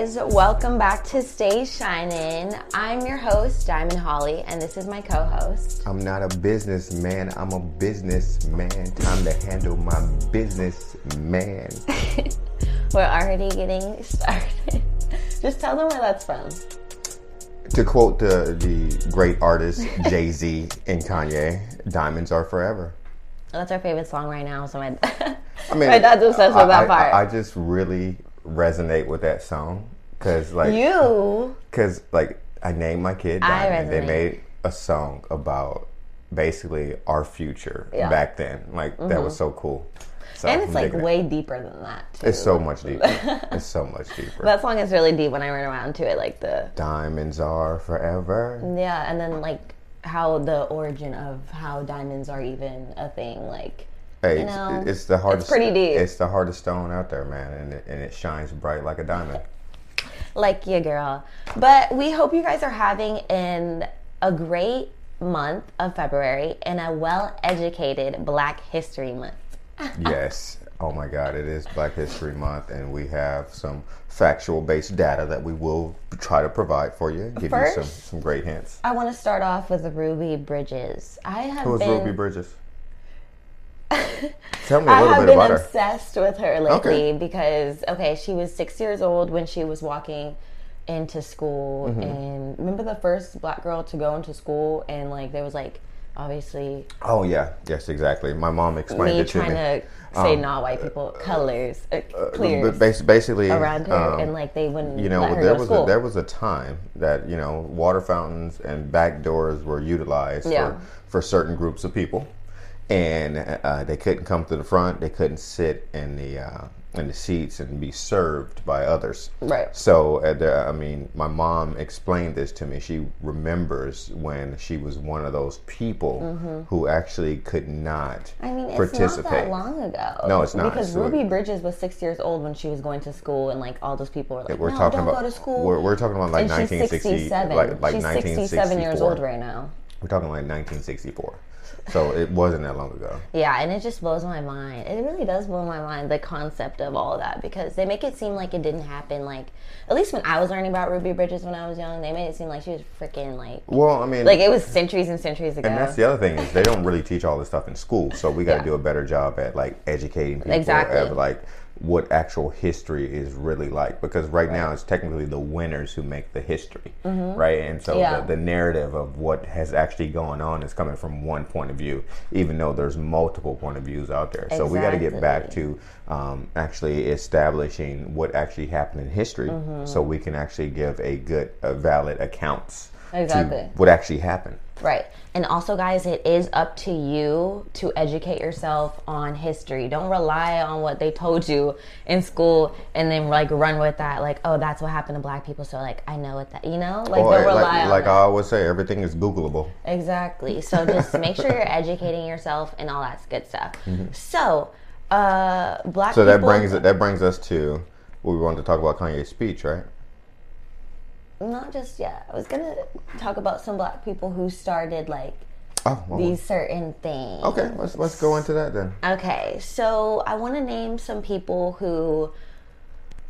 Guys. Welcome back to Stay Shining. I'm your host, Diamond Holly, and this is my co host. I'm not a businessman. I'm a businessman. Time to handle my business, man. We're already getting started. Just tell them where that's from. To quote the, the great artist Jay Z and Kanye, diamonds are forever. That's our favorite song right now. So my, I mean, my dad's obsessed I, with that I- part. I, I just really resonate with that song because, like, you, because like I named my kid I Diamond. They made a song about basically our future Yeah. Mm-hmm. back then. Like that was so cool. So and it's like it. way deeper than that. Too. It's so much deeper. it's so much deeper. that song is really deep when I run around to it, like the Diamonds are forever. yeah, and then like how the origin of how diamonds are even a thing, like. Hey, You it's- know, it's the hardest. It's pretty deep. It's the hardest stone out there, man, and it, and it shines bright like a diamond. like you girl but we hope you guys are having an a great month of february and a well-educated black history month yes. Oh my God! It is Black History Month, and we have some factual-based data that we will try to provide for you. Give you some some great hints. i want to start off with ruby bridges i have Who is been Ruby Bridges? Tell me a I little have bit been about her. obsessed with her lately Okay. because okay, she was six years old when she was walking into school, Mm-hmm. and remember the first black girl to go into school, and like there was like obviously Oh yeah, yes, exactly. My mom explained me it to trying me. to say Um, not white people colors, uh, But basically, around her, um, and like they wouldn't you know there was a, there was a time that you know water fountains and back doors were utilized Yeah. for, for certain groups of people and uh, they couldn't come to the front they couldn't sit in the uh, in the seats and be served by others Right. so uh, i mean my mom explained this to me she remembers when she was one of those people who actually could not Mm-hmm. I mean, it's participate not that long ago. No, it's not. Because Ruby Bridges was six years old when she was going to school, and like all those people were like, we're "No, talking don't about go to school." We're, we're talking about like and she's 67. like like she's 1964 67 years old right now. We're talking like 1964. So it wasn't that long ago. Yeah, and it just blows my mind. It really does blow my mind the concept of all of that because they make it seem like it didn't happen. Like at least when I was learning about Ruby Bridges when I was young, they made it seem like she was freaking like Well, I mean, like it was centuries and centuries ago. and that's the other thing is they don't really teach all this stuff in school. So we got to Yeah. do a better job at like educating people Exactly. of like what actual history is really like because right, now it's technically the winners who make the history, right? And so Mm-hmm. Yeah. the, the narrative of what has actually gone on is coming from one point of view, even though there's multiple point of views out there. So we got to get back to um, actually establishing what actually happened in history, Mm-hmm. so we can actually give a good, uh, valid accounts Exactly. to what actually happened. Right. And also, guys, it is up to you to educate yourself on history. Don't rely on what they told you in school and then like run with that. Like, oh, that's what happened to black people. So like, I know what that. You know, like don't rely like, on like that. I always say, everything is Googleable. Exactly. So just make sure you're educating yourself and all that good stuff. So, uh, black. Mm-hmm. So that brings it. That brings us to what we wanted to talk about Kanye's speech, right? Not just yet. I was gonna talk about some black people who started like Oh, well, these certain things. okay. Let's let's go into that then. Okay, so I want to name some people who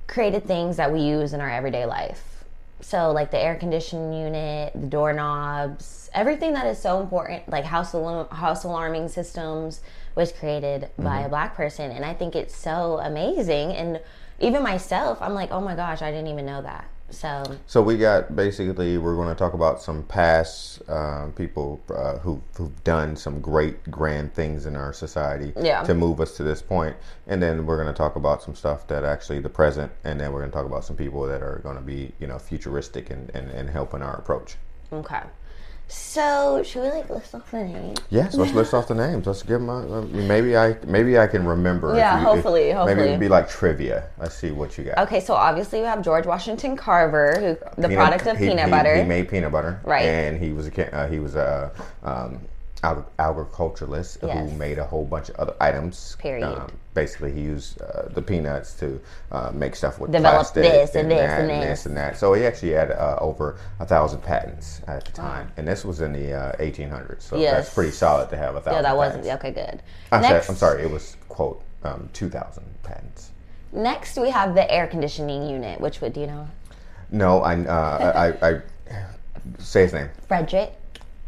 created things that we use in our everyday life. So, like the air conditioning unit, the doorknobs, everything that is so important, like house alarm, house alarming systems, was created mm-hmm. by a black person, and I think it's so amazing. And even myself, I'm like, oh my gosh, I didn't even know that. So, So we got basically we're going to talk about some past um, people uh, who who've done some great grand things in our society Yeah. to move us to this point, and then we're going to talk about some stuff that actually the present, and then we're going to talk about some people that are going to be you know futuristic and, and, and helping our approach. okay. So, should we like list off the names? Yes, let's list off the names. Let's give them. A, maybe I maybe I can remember. Yeah, you- hopefully, Maybe hopefully. it'd be like trivia. Let's see what you got. Okay, so obviously we have George Washington Carver, who the Peanut- product of he- peanut he- butter. He made peanut butter, Right. And he was a uh, he was a um, agriculturalist Yes. who made a whole bunch of other items. Period. Um, basically, he used uh, the peanuts to uh, make stuff with Develop plastic this and this that and and this. this and that. So he actually had uh, over a thousand patents at the time, and this was in the uh, 1800s. So Yes. that's pretty solid to have a thousand. yeah, that wasn't okay. Good. I'm, sorry, I'm sorry. It was quote um, two thousand patents. Next, we have the air conditioning unit, which would do you know? No, I, uh, I, I, say his name. Frederick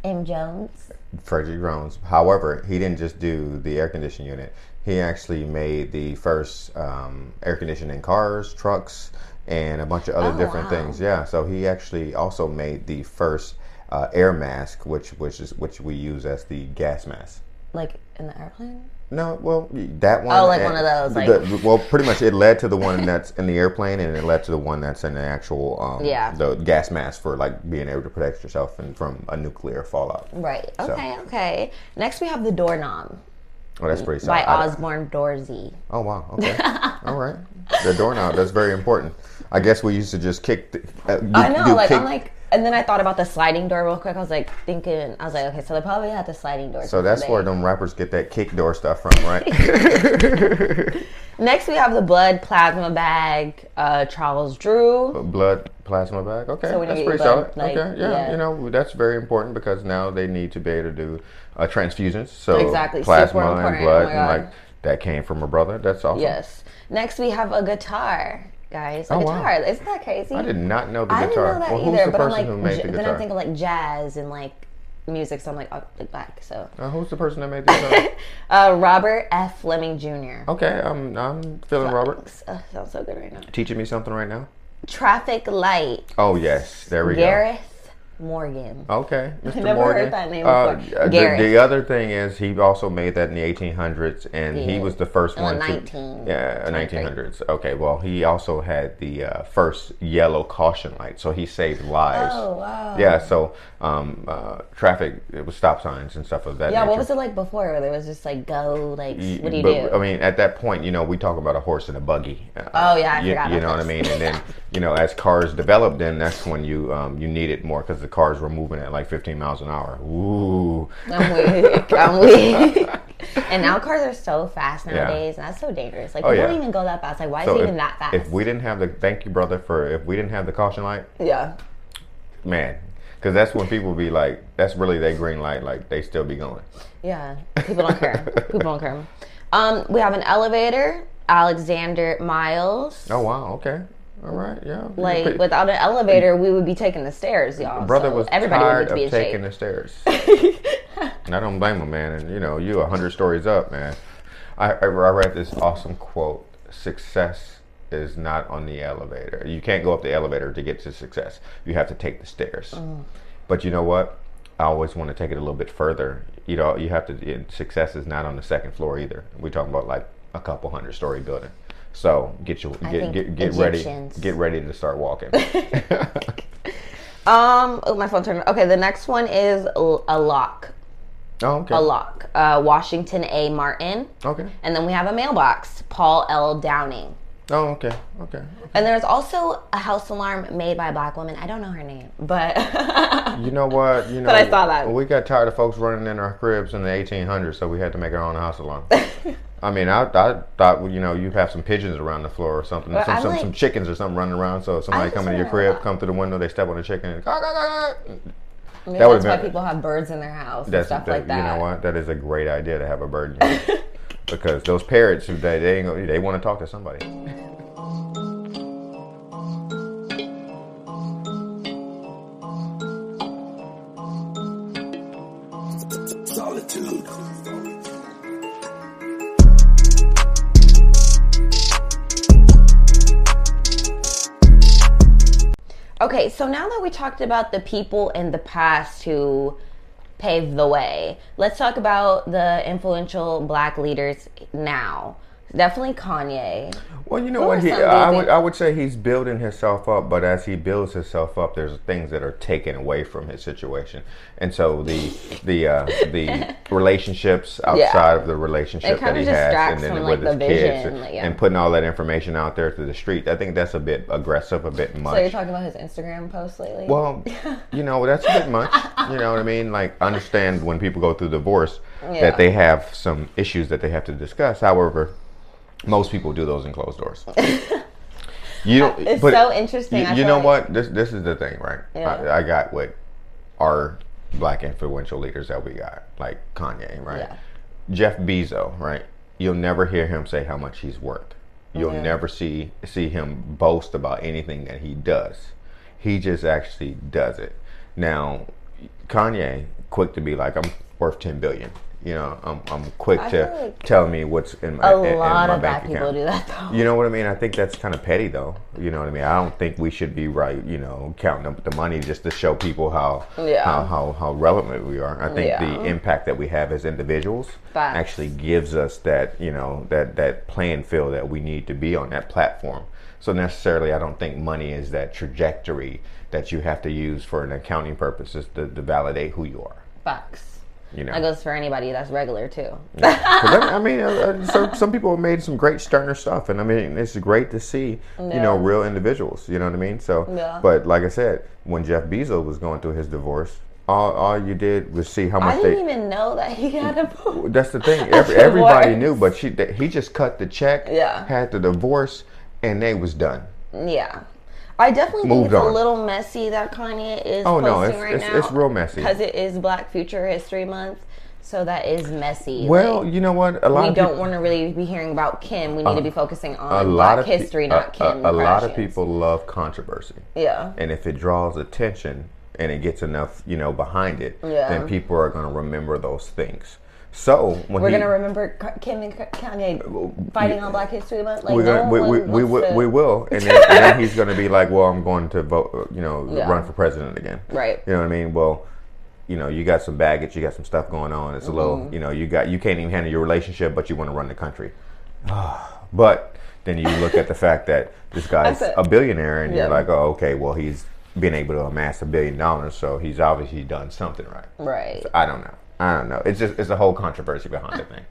M. Jones. Frederick Jones. However, he didn't just do the air conditioning unit. He actually made the first um, air conditioning cars, trucks, and a bunch of other Oh, different wow. things. Yeah. So he actually also made the first uh, air mask, which which is which we use as the gas mask. Like in the airplane? No, well, that one. Oh, like one of those, like- the- well, pretty much it led to the one that's in the airplane, and it led to the one that's in the actual, um, Yeah. the gas mask for like being able to protect yourself and from a nuclear fallout. Right. So- Okay, okay. Next, we have the doorknob Oh, that's pretty. by solid. I- Osborne Dorsey. Oh wow. Okay. All right. The doorknob. That's very important. I guess we used to just kick. The, uh, do- I know, like, kick- I'm like, and then I thought about the sliding door real quick. I was like thinking, I was like, okay, so they probably had the sliding door. So that's where them rappers get that kick door stuff from, right? Next, we have the blood plasma bag, uh, Charles Drew. blood plasma bag. Okay, So that's pretty your solid. like, okay, yeah, yeah. you know that's very important because now they need to be able to do uh, transfusions. So Exactly, plasma and blood, Oh and like that came from a brother. That's awesome. Yes. Next, we have a guitar, guys. A Oh, wow. guitar. Isn't that crazy? I did not know the I didn't know that well, either. the but I'm like, j- the then I guitar? think of like jazz and like music. So I'm like, oh, like back. So uh, who's the person that made the guitar? uh, Robert F. Fleming Jr. okay, I'm I'm feeling Robert. Uh, sounds so good right now. Teaching me something right now. Traffic light. Oh yes, there we go. Garrett Morgan. Okay, Mr. never Morgan. heard that name Uh, before. the, the other thing is he also made that in the 1800s, and he was the first In one the to yeah, uh, 23. 1900s. Okay, well he also had the uh, first yellow caution light, so he saved lives. Oh wow. Yeah, so um, uh, traffic it was stop signs and stuff of that. Yeah, nature. what was it like before? Where there was just like go, like what do you But, do? I mean, at that point, you know, we talk about a horse and a buggy. Uh, Oh, yeah, I you, forgot you know what I mean. And then, you know, as cars developed, then that's when you um, you needed more because the cars were moving at like 15 miles an hour. Ooh. I'm weak. I'm weak. and now cars are so fast nowadays, and that's so dangerous. Like Oh, people yeah. don't even go that fast. Like why So is it if, even that fast? if we didn't have the thank you, brother, for if we didn't have the caution light, yeah. man, because that's when people be like, that's really their green light. Like they still be going. Yeah. People don't care. People don't care. Um, we have an elevator. Alexander Miles. Oh wow, okay, all right, yeah. Like without an elevator, we would be taking the stairs, y'all. brother So was everybody tired would be of taking shape. the stairs. and I don't blame him, man. And you know, you a hundred stories up, man. I, I I read this awesome quote: "Success is not on the elevator. You can't go up the elevator to get to success. You have to take the stairs." Mm. But you know what? I always want to take it a little bit further. You know, you have to. Success is not on the second floor either. We're talking about like a couple hundred story building. So get your get get, get ready get ready to start walking. Um, oh, my phone turned. Okay, the next one is a lock. oh, okay. A lock. Uh, Washington A. Martin. Okay. And then we have a mailbox, Paul L. Downing. Oh, okay. Okay. And there's also a house alarm made by a black woman. I don't know her name, but You know what? You know, But I saw that. We got tired of folks running in our cribs in the 1800s, so we had to make our own house alarm. I mean, I, I thought you know you'd have some pigeons around the floor or something, some some, like- some chickens or something running around. So somebody come into your crib, come through the window, they step on the chicken, and That that's why been- people have birds in their house and stuff that- like that. You know what? That is a great idea to have a bird in your because those parrots, they they, they want to talk to somebody. Now that we talked about the people in the past who paved the way, let's talk about the influential black leaders now. Definitely Kanye. Well, you know what? He, some do you I would I would say he's building himself up, but as he builds himself up, there's things that are taken away from his situation, and so the the uh, the relationships outside of the relationship that he has, and then from, with like, his the kids, vision, and, like, yeah. and putting all that information out there to the street. I think that's a bit aggressive, a bit much. So you're talking about his Instagram posts lately? Well, you know, that's a bit much. You know what I mean? Like, understand when people go through divorce Yeah. that they have some issues that they have to discuss. However, most people do those in closed doors. You don't, It's but so interesting. You, you know like- what? This this is the thing, right? Yeah. I, I got with our black influential leaders that we got, like Kanye, right? Yeah. Jeff Bezos, right? You'll never hear him say how much he's worth. you'll Yeah. never see see him boast about anything that he does. He just actually does it. Now, Kanye, quick to be like, I'm worth ten billion. You know, I'm, I'm quick I to like tell me what's in my A in, in lot my of black bank people account. do that though. You know what I mean? I think that's kind of petty, though. You know what I mean? I don't think we should be right. You know, counting up the money just to show people how Yeah. how, how how relevant we are. I think Yeah. the impact that we have as individuals Facts. actually gives us that you know that that playing field that we need to be on that platform. So necessarily, I don't think money is that trajectory that you have to use for an accounting purposes to, to validate who you are. Facts. You know, That goes for anybody that's regular too. I, I mean, uh, uh, some, some people have made some great Sterner stuff, and I mean, it's great to see, you know, real individuals. You know what I mean? So, Yeah. but like I said, when Jeff Bezos was going through his divorce, all, all you did was see how much. I didn't they. even know that he had a. That's the thing. Every, everybody knew, but she he just cut the check, Yeah. had the divorce, and they was done. Yeah. I definitely think it's on. a little messy that Kanye is Oh, no, it's- right it's- now. it's real messy. Because it is Black Future History Month. So that is messy. Well, Like, you know what? A lot we of don't want to really be hearing about Kim. We need to be focusing a on lot Black of history, a- not a, Kim. a lot of people love controversy. Yeah. and if it draws attention and it gets enough, you know, behind it, Yeah. then people are going to remember those things. So when We're he, gonna remember Kim and Kanye fighting on Black History Month. Like we're no gonna, we, we, we, will, we will, and then, and then he's going to be like, "Well, I'm going to vote, uh, you know, Yeah. run for president again." Right. You know what I mean? Well, you know, you got some baggage, you got some stuff going on. It's a little, Mm-hmm. you know, you got you can't even handle your relationship, but you want to run the country. but then you look at the fact that this guy's said- a billionaire, and Yeah. you're like, "Oh, okay, well, he's been able to amass a billion dollars, so he's obviously done something right." Right. I don't know. I don't know. It's just it's a whole controversy behind the thing.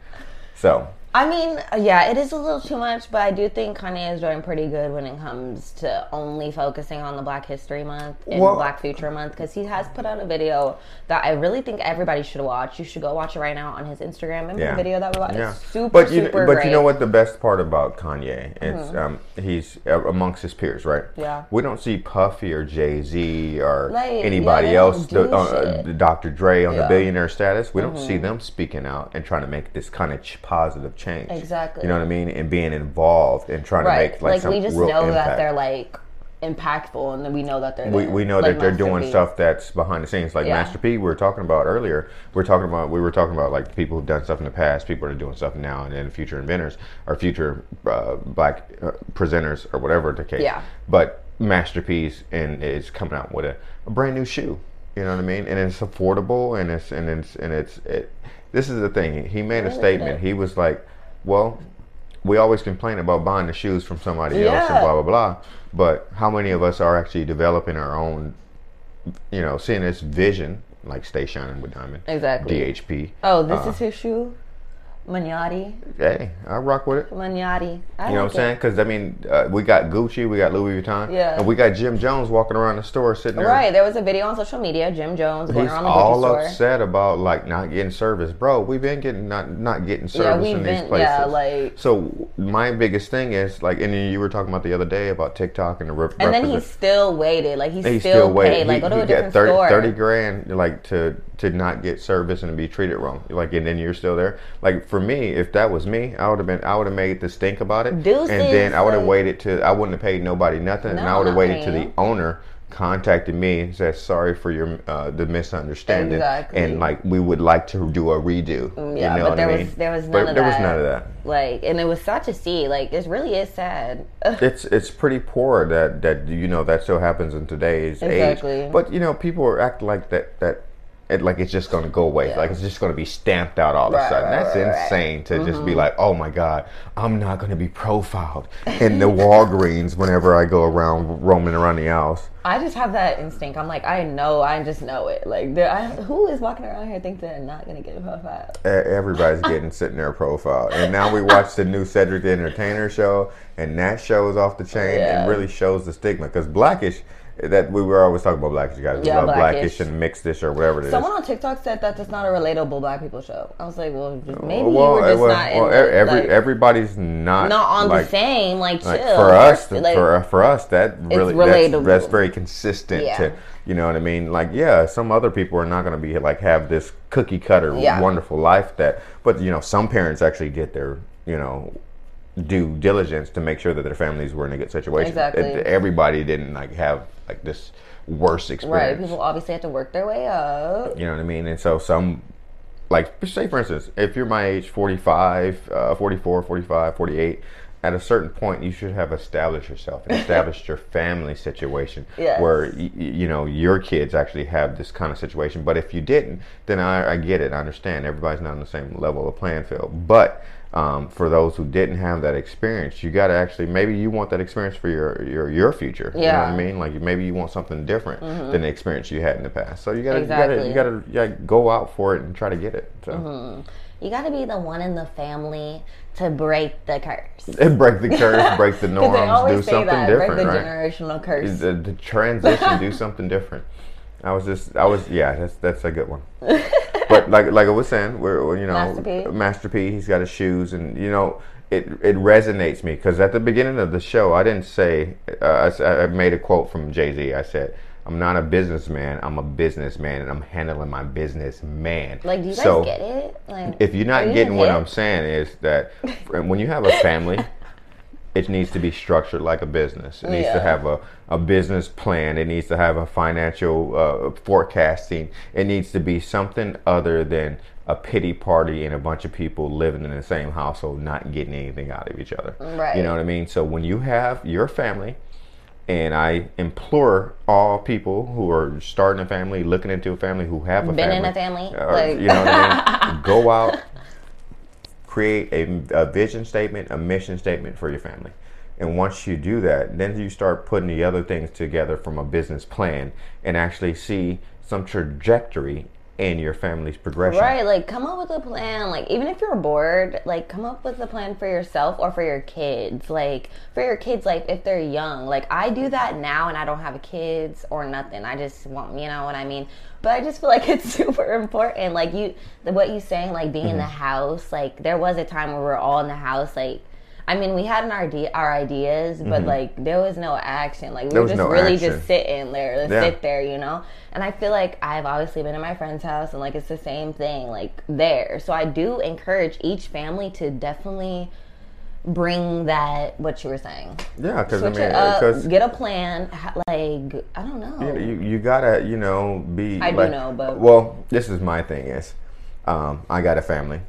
So I mean, uh, yeah, it is a little too much, but I do think Kanye is doing pretty good when it comes to only focusing on the Black History Month and Well- Black Future Month because he has put out a video that I really think everybody should watch. You should go watch it right now on his Instagram. Remember yeah, the video that we watched? Yeah. It's super, but you super but great. you know what the best part about Kanye? It's um he's uh, amongst his peers, right? Yeah. We don't see Puffy or Jay Z or Like, anybody they else, don't the, uh, Dr. Dre on the billionaire status. We don't see Mm-hmm. them speaking out and trying to make this kind of ch- positive change. Exactly. You know what I mean? And being involved and trying Right. to make like, Like, some we just real know impact. that they're like impactful and then we know that they're we, we know Like that they're Master doing P. stuff that's behind the scenes like Yeah. master p we were talking about earlier we're talking about we were talking about like people who've done stuff in the past people that are doing stuff now and then future inventors or future uh, black uh, presenters or whatever the case Yeah. but Master P's and is coming out with a, a brand new shoe you know what i mean and it's affordable and it's and it's and it's it, this is the thing he made a statement he was like well we always complain about buying the shoes from somebody else and blah blah blah. But how many of us are actually developing our own, you know, seeing this vision like Stay Shining with Diamond, Exactly. DHP. Oh, this Uh, is his shoe? Magnati. Hey, I rock with it. Magnati. I You know like what I'm saying? Because I mean, uh, we got Gucci, we got Louis Vuitton, Yeah. and we got Jim Jones walking around the store sitting there. Right. There was a video on social media, Jim Jones going around the all store. upset about like not getting service, bro. We've been getting not not getting service Yeah, in these been- places. yeah, like- so my biggest thing is like, and you were talking about the other day about TikTok and the rep- And then he still waited. Like he still, still waited. paid. Like he, go to he a different 30, store. 30 grand like to to not get service and be treated wrong. Like and then you're still there. Like for me, if that was me, I would have been I would have made the stink about it. Deuces, and then I would have waited to I wouldn't have paid nobody nothing and I would have waited to the owner contacted me and said sorry for your uh, the misunderstanding Exactly. Mm, and like we would like to do a redo. yeah, you know but there I mean? was there was none but of there that. was none of that. Like, and it was sad to see. Like, it really is sad. it's it's pretty poor that that you know that still happens in today's Exactly. age. But you know, people are acting like that that. It, like it's just going to go away. Yeah. Like it's just going to be stamped out all of a sudden. right, That's right, right. insane to just be mm-hmm. like, oh my god, I'm not going to be profiled in the Walgreens whenever I go around roaming around the house. I just have that instinct. I'm like, I know, I just know it. Like, there, I, who is walking around here think they're not gonna get profiled? Everybody's getting sitting there profiled, and now we watch the new Cedric the Entertainer show, and that show is off the chain Yeah. and really shows the stigma. Because Blackish, that we were always talking about Blackish, you guys. We Yeah, love Blackish. Blackish and Mixedish or whatever it is. Someone on TikTok said that that's not a relatable black people show. I was like, well, maybe well, you were eh, just well, not well, in the, every like, everybody's not not on like, the same. Like, like, chill. for us, for for us, that really that's, that's very consistent. Yeah. To you know what I mean? Like, yeah, some other people are not going to be like have this cookie cutter Yeah. wonderful life that, but you know, some parents actually get their you know due diligence to make sure that their families were in a good situation. Exactly. It- everybody didn't like have like this worst experience. Right. People obviously have to work their way up. You know what I mean? And so some, like, say for instance, if you're my age, 45, uh, 44, 45, 48, at a certain point, you should have established yourself and established your family situation Yes. where, y- you know, your kids actually have this kind of situation. But if you didn't, then I, I get it. I understand. Everybody's not on the same level of playing field. But um, for those who didn't have that experience, you got to actually, maybe you want that experience for your, your, your future. You know what I mean? Like maybe you want something different than the experience you had in the past. So you gotta, Exactly. you gotta, you gotta, go out for it and try to get it. So You got to be the one in the family to break the curse. and break the curse, break the norms, do something that, different, break the right? generational curse. The, the transition, do something different. I was just, I was, yeah, that's that's a good one. but like like I was saying, we're you know Master P. Master P. He's got his shoes, and you know it it resonates me because at the beginning of the show, I didn't say uh, I I made a quote from Jay Z. I said. I'm not a businessman. I'm a businessman, and I'm handling my business man. like, do you guys So, get it? Like, if you're not you getting what? I'm saying is that when you have a family, it needs to be structured like a business. It needs to have a, a business plan. It needs to have a financial uh, forecasting. It needs to be something other than a pity party and a bunch of people living in the same household not getting anything out of each other. Right. You know what I mean? So when you have your family, and I implore all people who are starting a family, looking into a family, who have a Been family, in a family, or, like- you know what I mean, go out, create a, a vision statement, a mission statement for your family. And once you do that, then you start putting the other things together from a business plan and actually see some trajectory in your family's progression. Right, like come up with a plan. Like even if you're bored, like come up with a plan for yourself or for your kids. Like for your kids, like if they're young. Like I do that now, and I don't have kids or nothing. I just want, you know what I mean. But I just feel like it's super important. Like you, what you saying, like being in the Mm-hmm. house. Like there was a time where we're all in the house, like. I mean, we had an idea, our ideas, but like there was no action. Like we Mm-hmm. There were just no really action. just sitting there, Yeah. sit there, you know. And I feel like I've obviously been in my friend's house, and like it's the same thing, like there. So I do encourage each family to definitely bring that what you were saying. Yeah, because I mean, up, get a plan. ha- Like I don't know. you, you gotta, you know, be. I do like- know, but- well, this is my thing is, um, I got a family,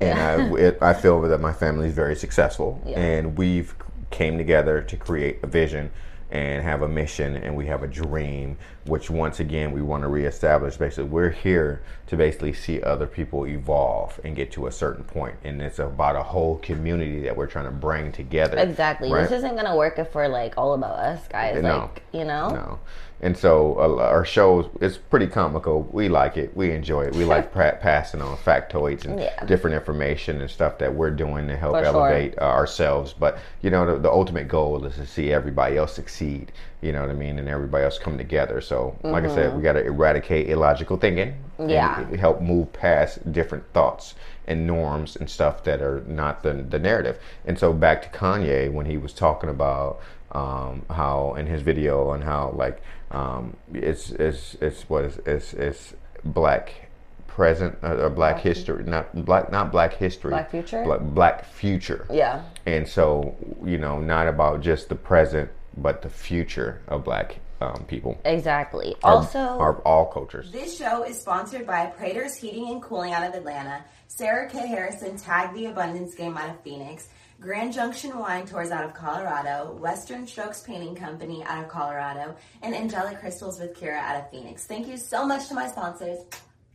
and I, it, I feel that my family is very successful, Yeah. and we've came together to create a vision and have a mission, and we have a dream, which once again we want to reestablish. Basically, we're here to basically see other people evolve and get to a certain point, and it's about a whole community that we're trying to bring together. Exactly. right? This isn't gonna work if we're like all about us guys. No. Like you know. No. And so uh, our shows it's pretty comical. We like it. We enjoy it. We like pra- passing on factoids and Yeah. different information and stuff that we're doing to help For sure. elevate uh, ourselves. But you know, the, the ultimate goal is to see everybody else succeed. You know what I mean? And everybody else come together. So, like I said, we got to eradicate illogical thinking. and Mm-hmm. Yeah. help move past different thoughts and norms and stuff that are not the, the narrative. And so back to Kanye when he was talking about um, how in his video and how like um, it's it's it's what is it's it's black present uh, or black history not black not black history Black future? black, black future Yeah. and so you know not about just the present but the future of black um, people Exactly. Our- also, our all cultures This show is sponsored by Prater's Heating and Cooling out of Atlanta, Sarah K. Harrison Tag the Abundance Game out of Phoenix, Grand Junction Wine Tours out of Colorado, Western Strokes Painting Company out of Colorado, and Angelic Crystals with Kira out of Phoenix. Thank you so much to my sponsors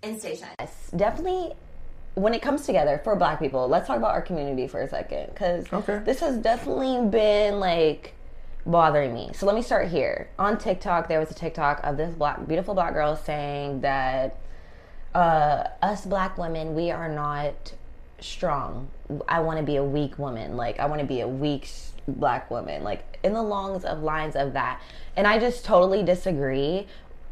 and stay shiny. definitely when it comes together for black people let's talk about our community for a second because Okay. this has definitely been like bothering me. So let me start here. On tiktok there was a tiktok of this black beautiful black girl saying that uh, us black women we are not strong. I want to be a weak woman. Like i want to be a weak black woman. Like in the longs of lines of that. And i just totally disagree.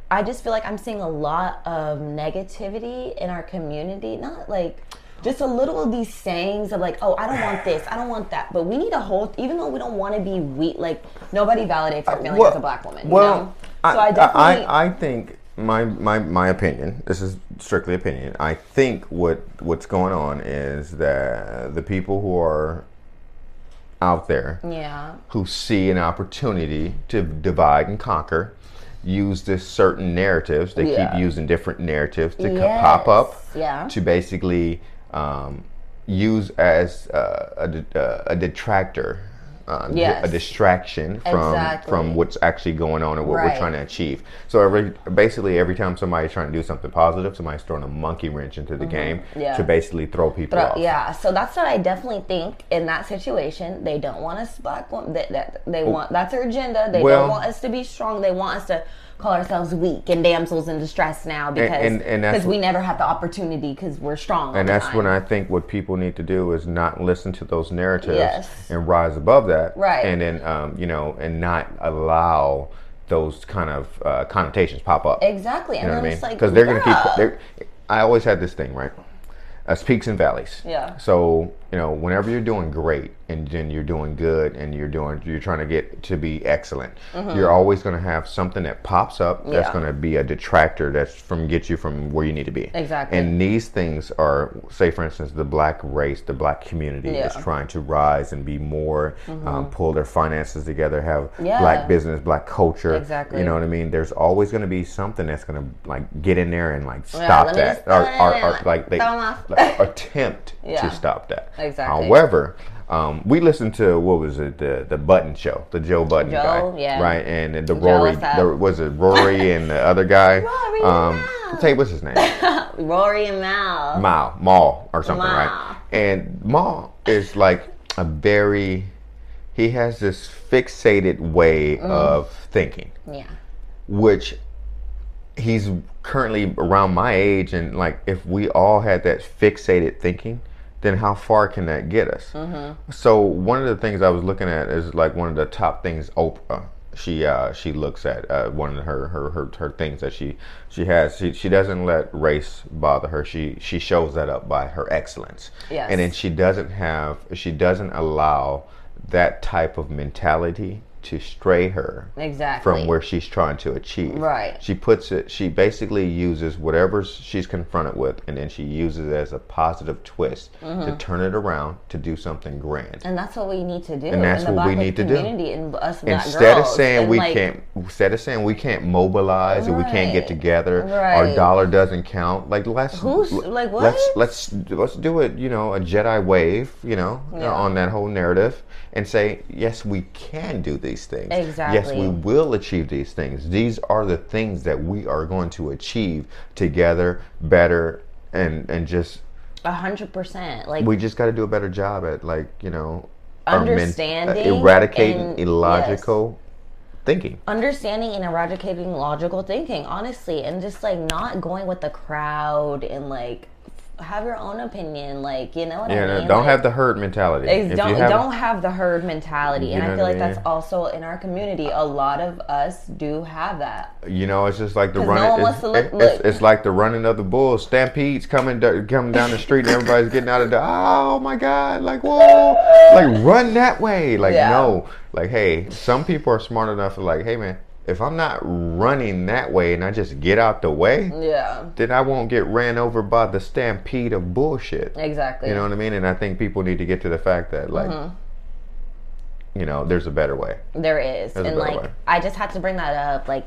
I just feel like I'm seeing a lot of negativity in our community. Not like just a little of these sayings of like, oh, I don't want this, I don't want that. But we need a whole, even though we don't want to be weak, like nobody validates our uh, feelings as a black woman. you know? I, so I definitely, I, I think my, my my opinion. This is strictly opinion. I think what what's going on is that the people who are out there Yeah. who see an opportunity to divide and conquer, use this certain narratives. They Yeah. keep using different narratives to co- pop up yeah. to basically um, use as uh, a, uh, a detractor. Uh, Yes. a distraction from Exactly. from what's actually going on and what we're trying to achieve. So every, basically, every time somebody's trying to do something positive, somebody's throwing a monkey wrench into the game Mm-hmm. Yeah. to basically throw people But, off. yeah, so that's what I definitely think in that situation. They don't want us black women. That, that they want that's their agenda. They Well- don't want us to be strong. They want us to call ourselves weak and damsels in distress now because and- and because we what- never had the opportunity because we're strong. And that's time. when I think what people need to do is not listen to those narratives Yes. and rise above that. Right. And then, um, you know, and not allow those kind of uh, connotations pop up. exactly. You And know what I mean? it's like they're going to keep. They're, I always had this thing, right? As peaks and valleys. Yeah. So you know, whenever you're doing great and then you're doing good and you're doing, you're trying to get to be excellent. You're always going to have something that pops up that's Mm-hmm. Yeah. going to be a detractor that's from get you from where you need to be. Exactly. And these things are, say, for instance, the black race, the black community is Yeah. Mm-hmm. trying to rise and be more, um, pull their finances together, have Yeah. black business, black culture. Exactly. You know what I mean? There's always going to be something that's going to like get in there and like stop that, or, or, or like they Throw 'em off. like, attempt to stop that. Exactly. However, um, we listened to what was it the the Budden show, the Joe Budden Joe, guy, yeah. right? And the Rory, the, was it Rory and the other guy? Rory um, Mal. tell you what's his name? Rory and Mal. Mal, Maul, or something, Mao. right? And Maul is like a very, he has this fixated way Mm. of thinking, Yeah. which he's currently around my age. And like, if we all had that fixated thinking, then how far can that get us? So one of the things I was looking at is like one of the top things Oprah she uh, she looks at uh, one of her, her her her things that she she has she she doesn't let race bother her she she shows that up by her excellence Yes. and then she doesn't have she doesn't allow that type of mentality to stray her Exactly. from where she's trying to achieve. Right. She puts it. She basically uses whatever she's confronted with, and then she uses it as a positive twist Mm-hmm. to turn it around to do something grand. And that's what we need to do. And that's what we need to do. And us Instead of saying we like, can't, instead of saying we can't mobilize and we can't get Right. together, our dollar doesn't count. Like let's Who's- like, what? Let's let's let's do it. You know, a Jedi wave. You know, Yeah. on that whole narrative, and say yes, we can do these things. Yes, we will achieve these things. These are the things that we are going to achieve together, better, and and just A hundred percent. Like we just got to do a better job at like you know men- uh, Understanding eradicating and- illogical thinking. understanding and eradicating logical thinking, honestly, and just like not going with the crowd and like have your own opinion. Like you know what Yeah, I no, mean? don't Like, have the herd mentality. Don't you have- don't have the herd mentality, and I feel like that's also in our community. A lot of us do have that. You know, it's just like the no running. one it's, look- it's, it's like the running of the bulls. Stampedes coming coming down the street, and everybody's getting out of the. Oh my God! Like whoa! Like run that way! Like Yeah. no! Like hey, some people are smart enough to like, hey man, if I'm not running that way and I just get out the way, Yeah, then I won't get ran over by the stampede of bullshit. exactly. You know what I mean? And I think people need to get to the fact that like, Mm-hmm. you know, there's a better way. There is, There's and like way. I just had to bring that up, like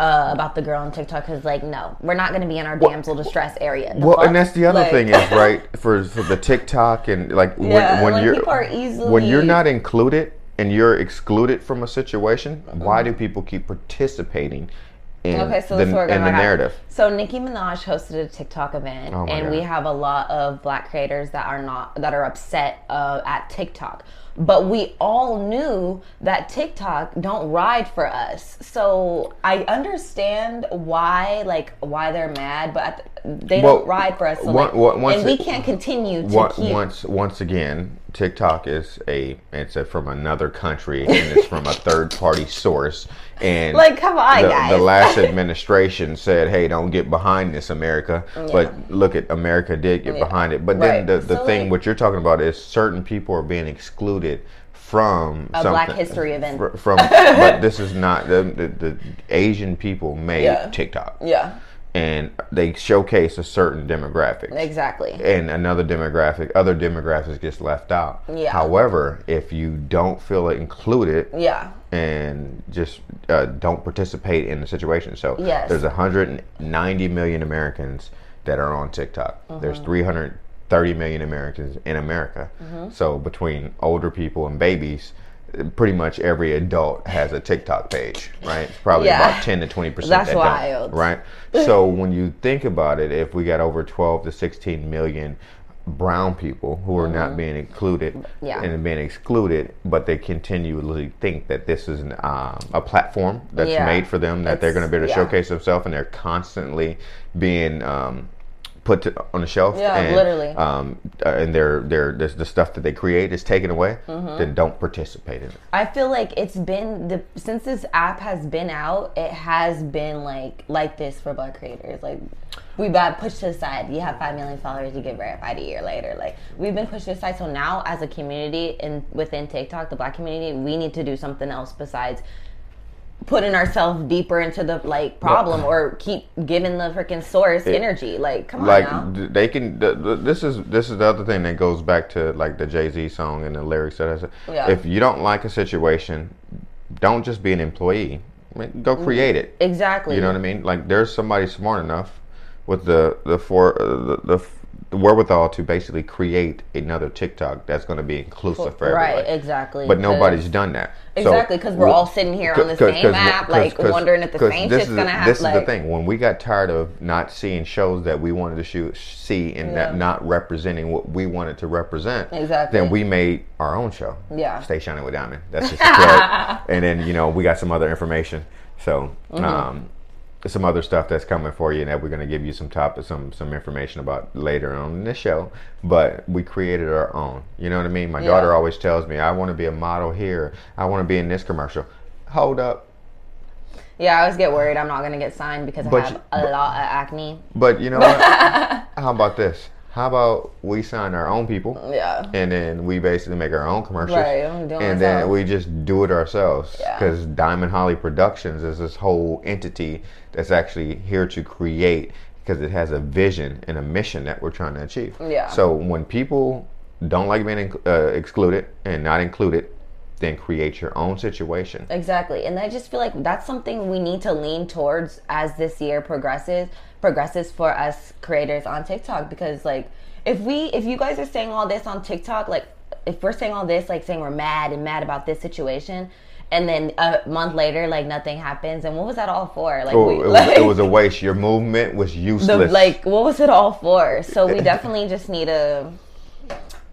uh, about the girl on TikTok, because like no, we're not going to be in our damsel distress area. The Well, fuck? and that's the other Like- thing is right for, for the TikTok and like when, Yeah, when like, you're people are when you're not included and you're excluded from a situation, why Mm-hmm. do people keep participating in Okay, so the, this is what we're in the narrative? So Nicki Minaj hosted a TikTok event, Oh and God. we have a lot of Black creators that are not that are upset uh, at TikTok. But we all knew that TikTok don't ride for us. So I understand why, like, why they're mad, but they Well, don't ride for us. So, one- like, once and we can't continue to What, keep. once once again, TikTok is a it's a, from another country and it's from a third party source. And Like, come on, the, guys. the last administration said, "Hey, don't get behind this, America." But look at America did get Yeah. behind it. But then Right. the, the So, thing like- what you're talking about is certain people are being excluded from A Black History event. fr- From but this is not the, the, the Asian people made Yeah. TikTok yeah. and they showcase a certain demographic Exactly. and another demographic other demographics gets left out Yeah. however if you don't feel included Yeah. and just uh, don't participate in the situation. So Yes. there's 190 million Americans that are on TikTok. Mm-hmm. There's 330 million Americans in America. Mm-hmm. So between older people and babies, pretty much every adult has a TikTok page, right? It's probably Yeah. about 10 to 20 percent. That's that wild. right? so when you think about it, if we got over 12 to 16 million brown people who are not being included Mm-hmm. Yeah. and being excluded, but they continually think that this is an, um, a platform that's Yeah. made for them, that they're going to be able to showcase themselves, and they're constantly being um, put to, on the shelf. Yeah, and, literally. Um, uh, and their their the, the stuff that they create is taken away. Mm-hmm. Then don't participate in it. I feel like it's been the since this app has been out, it has been like like this for black creators. Like we got pushed to the side. You have five million followers, you get verified a year later. Like we've been pushed to the side. So now, as a community and within TikTok, the black community, we need to do something else besides putting ourselves deeper into the like problem or keep giving the freaking source energy. Like come on like now. they can th- th- this is this is the other thing that goes back to like the jay-z song and the lyrics that i said Yeah. if you don't like a situation don't just be an employee I mean, go create it Exactly. you know what i mean like there's somebody smart enough with the the for uh, the, the wherewithal to basically create another tiktok that's going to be inclusive for everyone. Right, everybody exactly. but nobody's done that So, Exactly, 'cause we're all sitting here on the same 'cause- app, 'cause- like, 'cause- wondering if the same shit's is gonna the- hap- This is the thing. When we got tired of not seeing shows that we wanted to shoot, see, and that not representing what we wanted to represent, Exactly. then we made our own show. Yeah. Stay shining with Diamond. That's just a plug. and then you know we got some other information. So. Mm-hmm. Um, some other stuff that's coming for you and that we're going to give you some top some some information about later on in this show but we created our own. You know what i mean? My Yeah. daughter always tells me i want to be a model here. I want to be in this commercial. Hold up. Yeah, I always get worried I'm not gonna get signed because But I have you- a but- lot of acne. but you know what? How about this how about we sign our own people Yeah. and then we basically make our own commercials Right, I'm doing and then we just do it ourselves Yeah. because diamond holly productions is this whole entity that's actually here to create because it has a vision and a mission that we're trying to achieve Yeah. so when people don't like being uh, excluded and not included then create your own situation Exactly. And I just feel like that's something we need to lean towards as this year progresses progresses for us creators on TikTok because like if we if you guys are saying all this on TikTok like if we're saying all this like saying we're mad and mad about this situation and then a month later like nothing happens and what was that all for? Like oh, we, it, was, it was a waste. Your movement was the, useless. like what was it all for? So we definitely just need to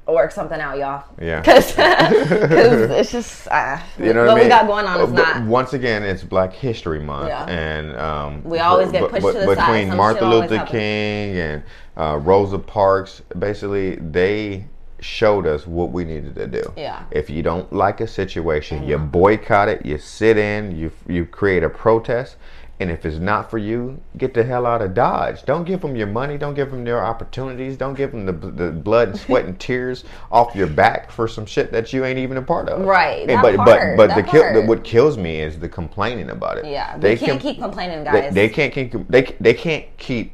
work something out y'all Yeah. because it's just uh, You know what what I mean? we got going on is But not Once again, it's Black History Month, Yeah. and um, We always get pushed to the side. between Martin Luther. King and uh, Rosa Parks. Basically, they showed us what we needed to do. Yeah. If you don't like a situation, you boycott it. You sit in. You you create a protest. And if it's not for you, get the hell out of Dodge. Don't give them your money. Don't give them their opportunities. Don't give them the, the blood and sweat and tears off your back for some shit that you ain't even a part of. Right, And that but part, but but the kill, the, what kills me is the complaining about it. Yeah, they can't can- keep complaining, They, guys. they can't keep they they can't keep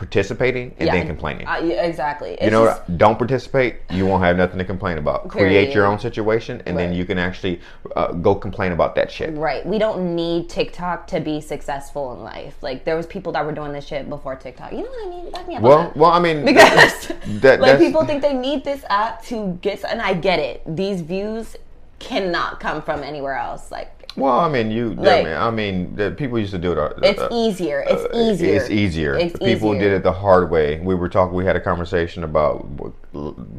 participating and Yeah. then complaining. Uh, yeah, exactly. It's you know, just- what? don't participate. You won't have nothing to complain about. Create your own situation, and then you can actually uh, go complain about that shit. right. We don't need TikTok to be successful in life. Like there was people that were doing this shit before TikTok. You know what I mean? Back me up Well, well, I mean, because that, like people think they need this app to get, and I get it. These views cannot come from anywhere else. Like Well, I mean, you. I Like- mean, I mean, the people used to do it. uh, it's uh, easier. It's uh, easier. It's easier. It's People easier. did it the hard way. We were talking. We had a conversation about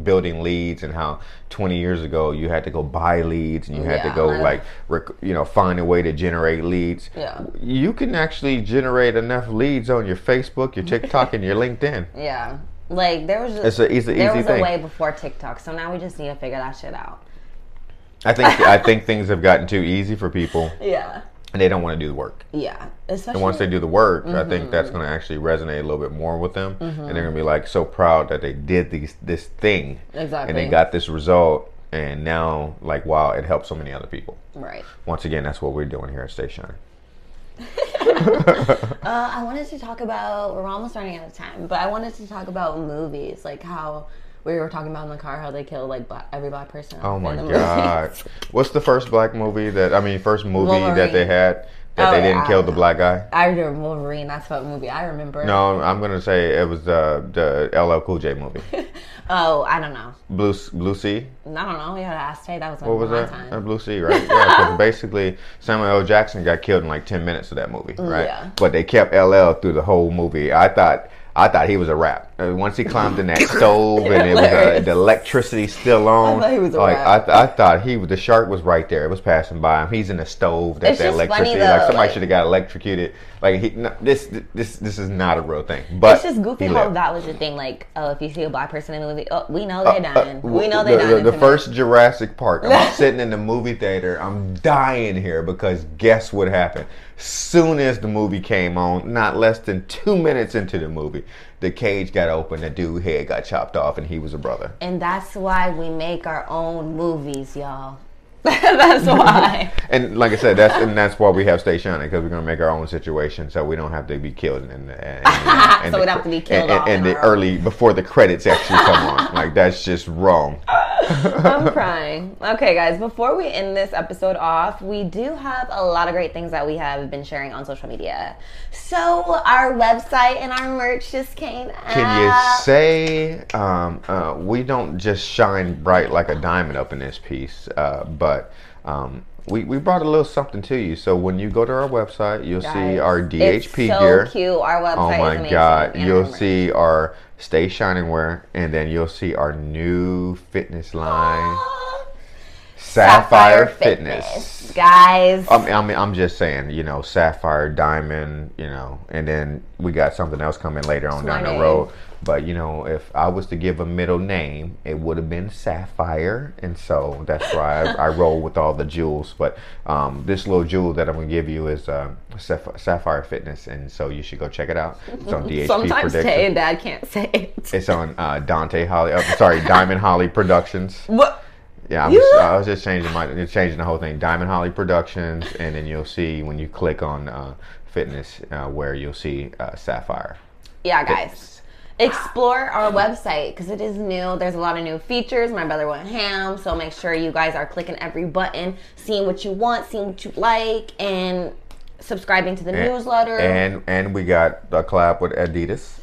building leads and how 20 years ago you had to go buy leads and you had to go like, rec- you know, find a way to generate leads. Yeah. You can actually generate enough leads on your Facebook, your TikTok, and your LinkedIn. Yeah. Like there was It's a- it's a there easy was thing. a way before TikTok, so now we just need to figure that shit out. I think I think things have gotten too easy for people, Yeah. and they don't want to do the work. Yeah. Especially And once they do the work, I think Mm-hmm. that's going to actually resonate a little bit more with them, and they're going to be like so proud that they did these this thing, and they got this result, and now like wow, it helped so many other people. right. Once again, that's what we're doing here at Stay Shining. uh, I wanted to talk about. We're almost running out of time, but I wanted to talk about movies, like how we were talking about in the car how they kill like black, every black person. Oh my god! What's the first black movie that I mean, first movie that they had that Oh, they didn't yeah. kill the uh, black guy? I remember Wolverine. That's what movie I remember. No, I'm gonna say it was uh, the the LL Cool J movie, Oh, I don't know. Blue Blue Sea. I don't know. We had to ask Tay. That was What was that? time. Uh, Blue Sea, right? Yeah, because basically Samuel L. Jackson got killed in like ten minutes of that movie, mm, right? Yeah. But they kept LL through the whole movie. I thought. I thought he was a rap. Uh, Once he climbed in that stove and it was uh, the electricity still on, was like. I, th- I thought he was the shark was right there. It was passing by him. He's in the stove. That's the just funny, electricity. like somebody like- should have got electrocuted. Like he, no, this this this is not a real thing. But it's just goofy how that was the thing. Like, oh, if you see a black person in the movie, oh, we know they're Uh, dying. we know the, they're the- dying. The, tonight. first Jurassic Park. I'm sitting in the movie theater. I'm dying here because guess what happened? Soon as the movie came on, not less than two minutes into the movie, the cage got open. The dude head got chopped off, and he was a brother. And that's why we make our own movies, y'all. that's why. And like I said, that's and that's why we have Stay Shining because we're gonna make our own situation, so we don't have to be killed in the, in, in So we don't have to be killed in in the early before the credits actually come on. Like that's just wrong. I'm crying. Okay, guys, before we end this episode off, we do have a lot of great things that we have been sharing on social media. So, our website and our merch just came out. Can you say um, uh, we don't just shine bright like a diamond up in this piece, uh, but um, we, we brought a little something to you. So when you go to our website, you'll see our DHP it's so gear. cute. Our website Oh my. God! You'll see our Stay Shining wear, and then you'll see our new fitness line, Sapphire, Fitness. Guys, I mean, I mean, I'm just saying, you know, sapphire, diamond, you know, and then we got something else coming later on down the road. But you know, if I was to give a middle name, it would have been Sapphire, and so that's why I, I roll with all the jewels. But um, this little jewel that I'm gonna give you is uh, Sapphire Fitness, and so you should go check it out. It's on DHP sometimes Prediction. Tay and Dad can't say it. It's on uh, Dante Holly. Uh, sorry, Diamond Holly Productions. What? Yeah, I'm You- just, I was just changing my it's changing the whole thing. Diamond Holly Productions, and then you'll see when you click on uh, fitness uh, where you'll see uh, Sapphire. Yeah, guys. Explore our website because it is new. There's a lot of new features. My brother went ham, so make sure you guys are clicking every button, seeing what you want, seeing what you like, and subscribing to the newsletter. And and we got a collab with Adidas.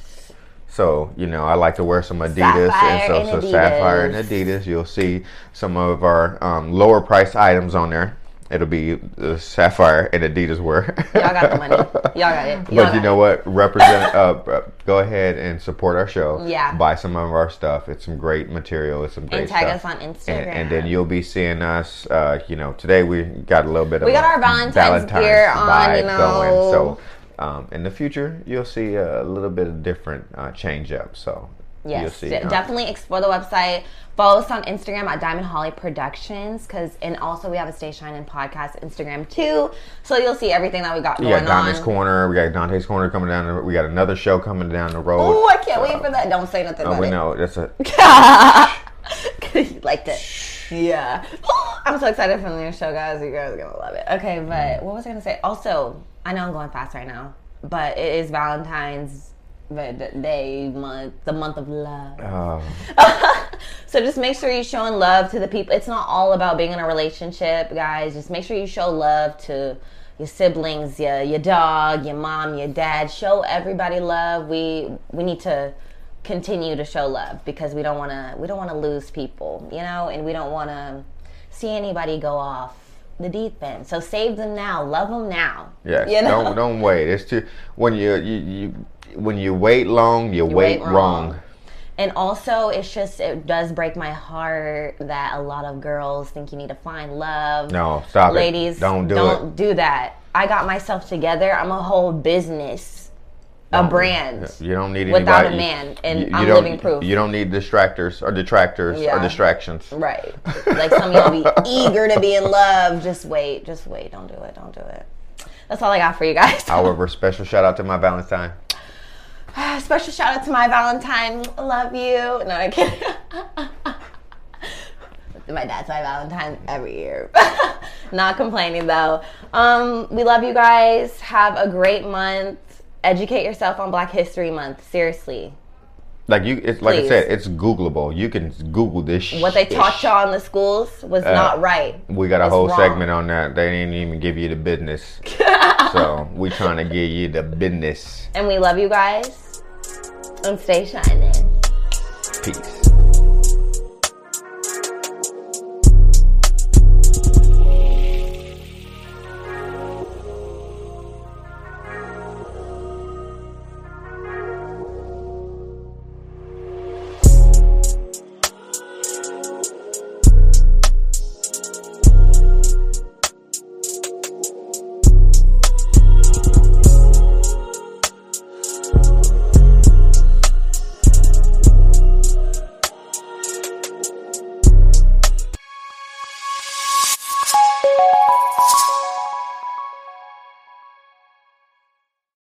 So you know, I like to wear some Adidas, Sapphire and so, and so Sapphire and Adidas. Adidas. You'll see some of our um, lower price items on there. It'll be the Sapphire and Adidas wear. Y'all got the money. Y'all got it. Y'all But you know it. what? Represent. Uh, go ahead and support our show. Yeah. Buy some of our stuff. It's some great material. It's some great And tag stuff. us on Instagram. And, and then you'll be seeing us. Uh, you know, today we got a little bit of We got our Valentine's gear on, you know. going. So um, in the future, you'll see a little bit of different uh, change up. So Yes, see. uh, definitely explore the website. Follow us on Instagram at Diamond Holly Productions, because and also we have a Stay Shining podcast Instagram too. So you'll see everything that we got We going got Dante's on. Corner. We got Dante's Corner coming down. the- We got another show coming down the road. Oh, I can't wait for that. Don't say nothing Oh, we it. know that's a you liked it. Yeah. I'm so excited for the new show, guys. You guys are gonna love it. Okay, but what was I gonna say? Also, I know I'm going fast right now, but it is Valentine's Day month, the month of love. uh, So just make sure you're showing love to the people. It's not all about being in a relationship, guys. Just make sure you show love to your siblings, your your dog, your mom, your dad. Show everybody love. We we need to continue to show love because we don't want to we don't want to lose people, you know, and we don't want to see anybody go off the deep end. So save them now, love them now. Yes. you know? Don't don't wait. It's too when you you, you when you wait long, you, wait, wait wrong. wrong. And also, it's just it does break my heart that a lot of girls think you need to find love. No, stop it. ladies, Don't do don't it. do that. I got myself together. I'm a whole business, a Don't- brand. You don't need anybody, Without a man, and you, you I'm living proof. You don't need distractors or detractors or distractions. Right. Like some of y'all be eager to be in love. Just wait. Just wait. Don't do it. Don't do it. That's all I got for you guys. However, special shout out to my Valentine. Special shout out to my Valentine. Love you. No, I can't. my dad's my Valentine every year. Not complaining though. Um, we love you guys. Have a great month. Educate yourself on Black History Month. Seriously. Like you, it's like Please. I said, it's Googleable. You can Google this. What they taught y'all in the schools was not right. We got a It's whole wrong. segment on that. They didn't even give you the business. so we trying to give you the business. And we love you guys. And stay shining. Peace.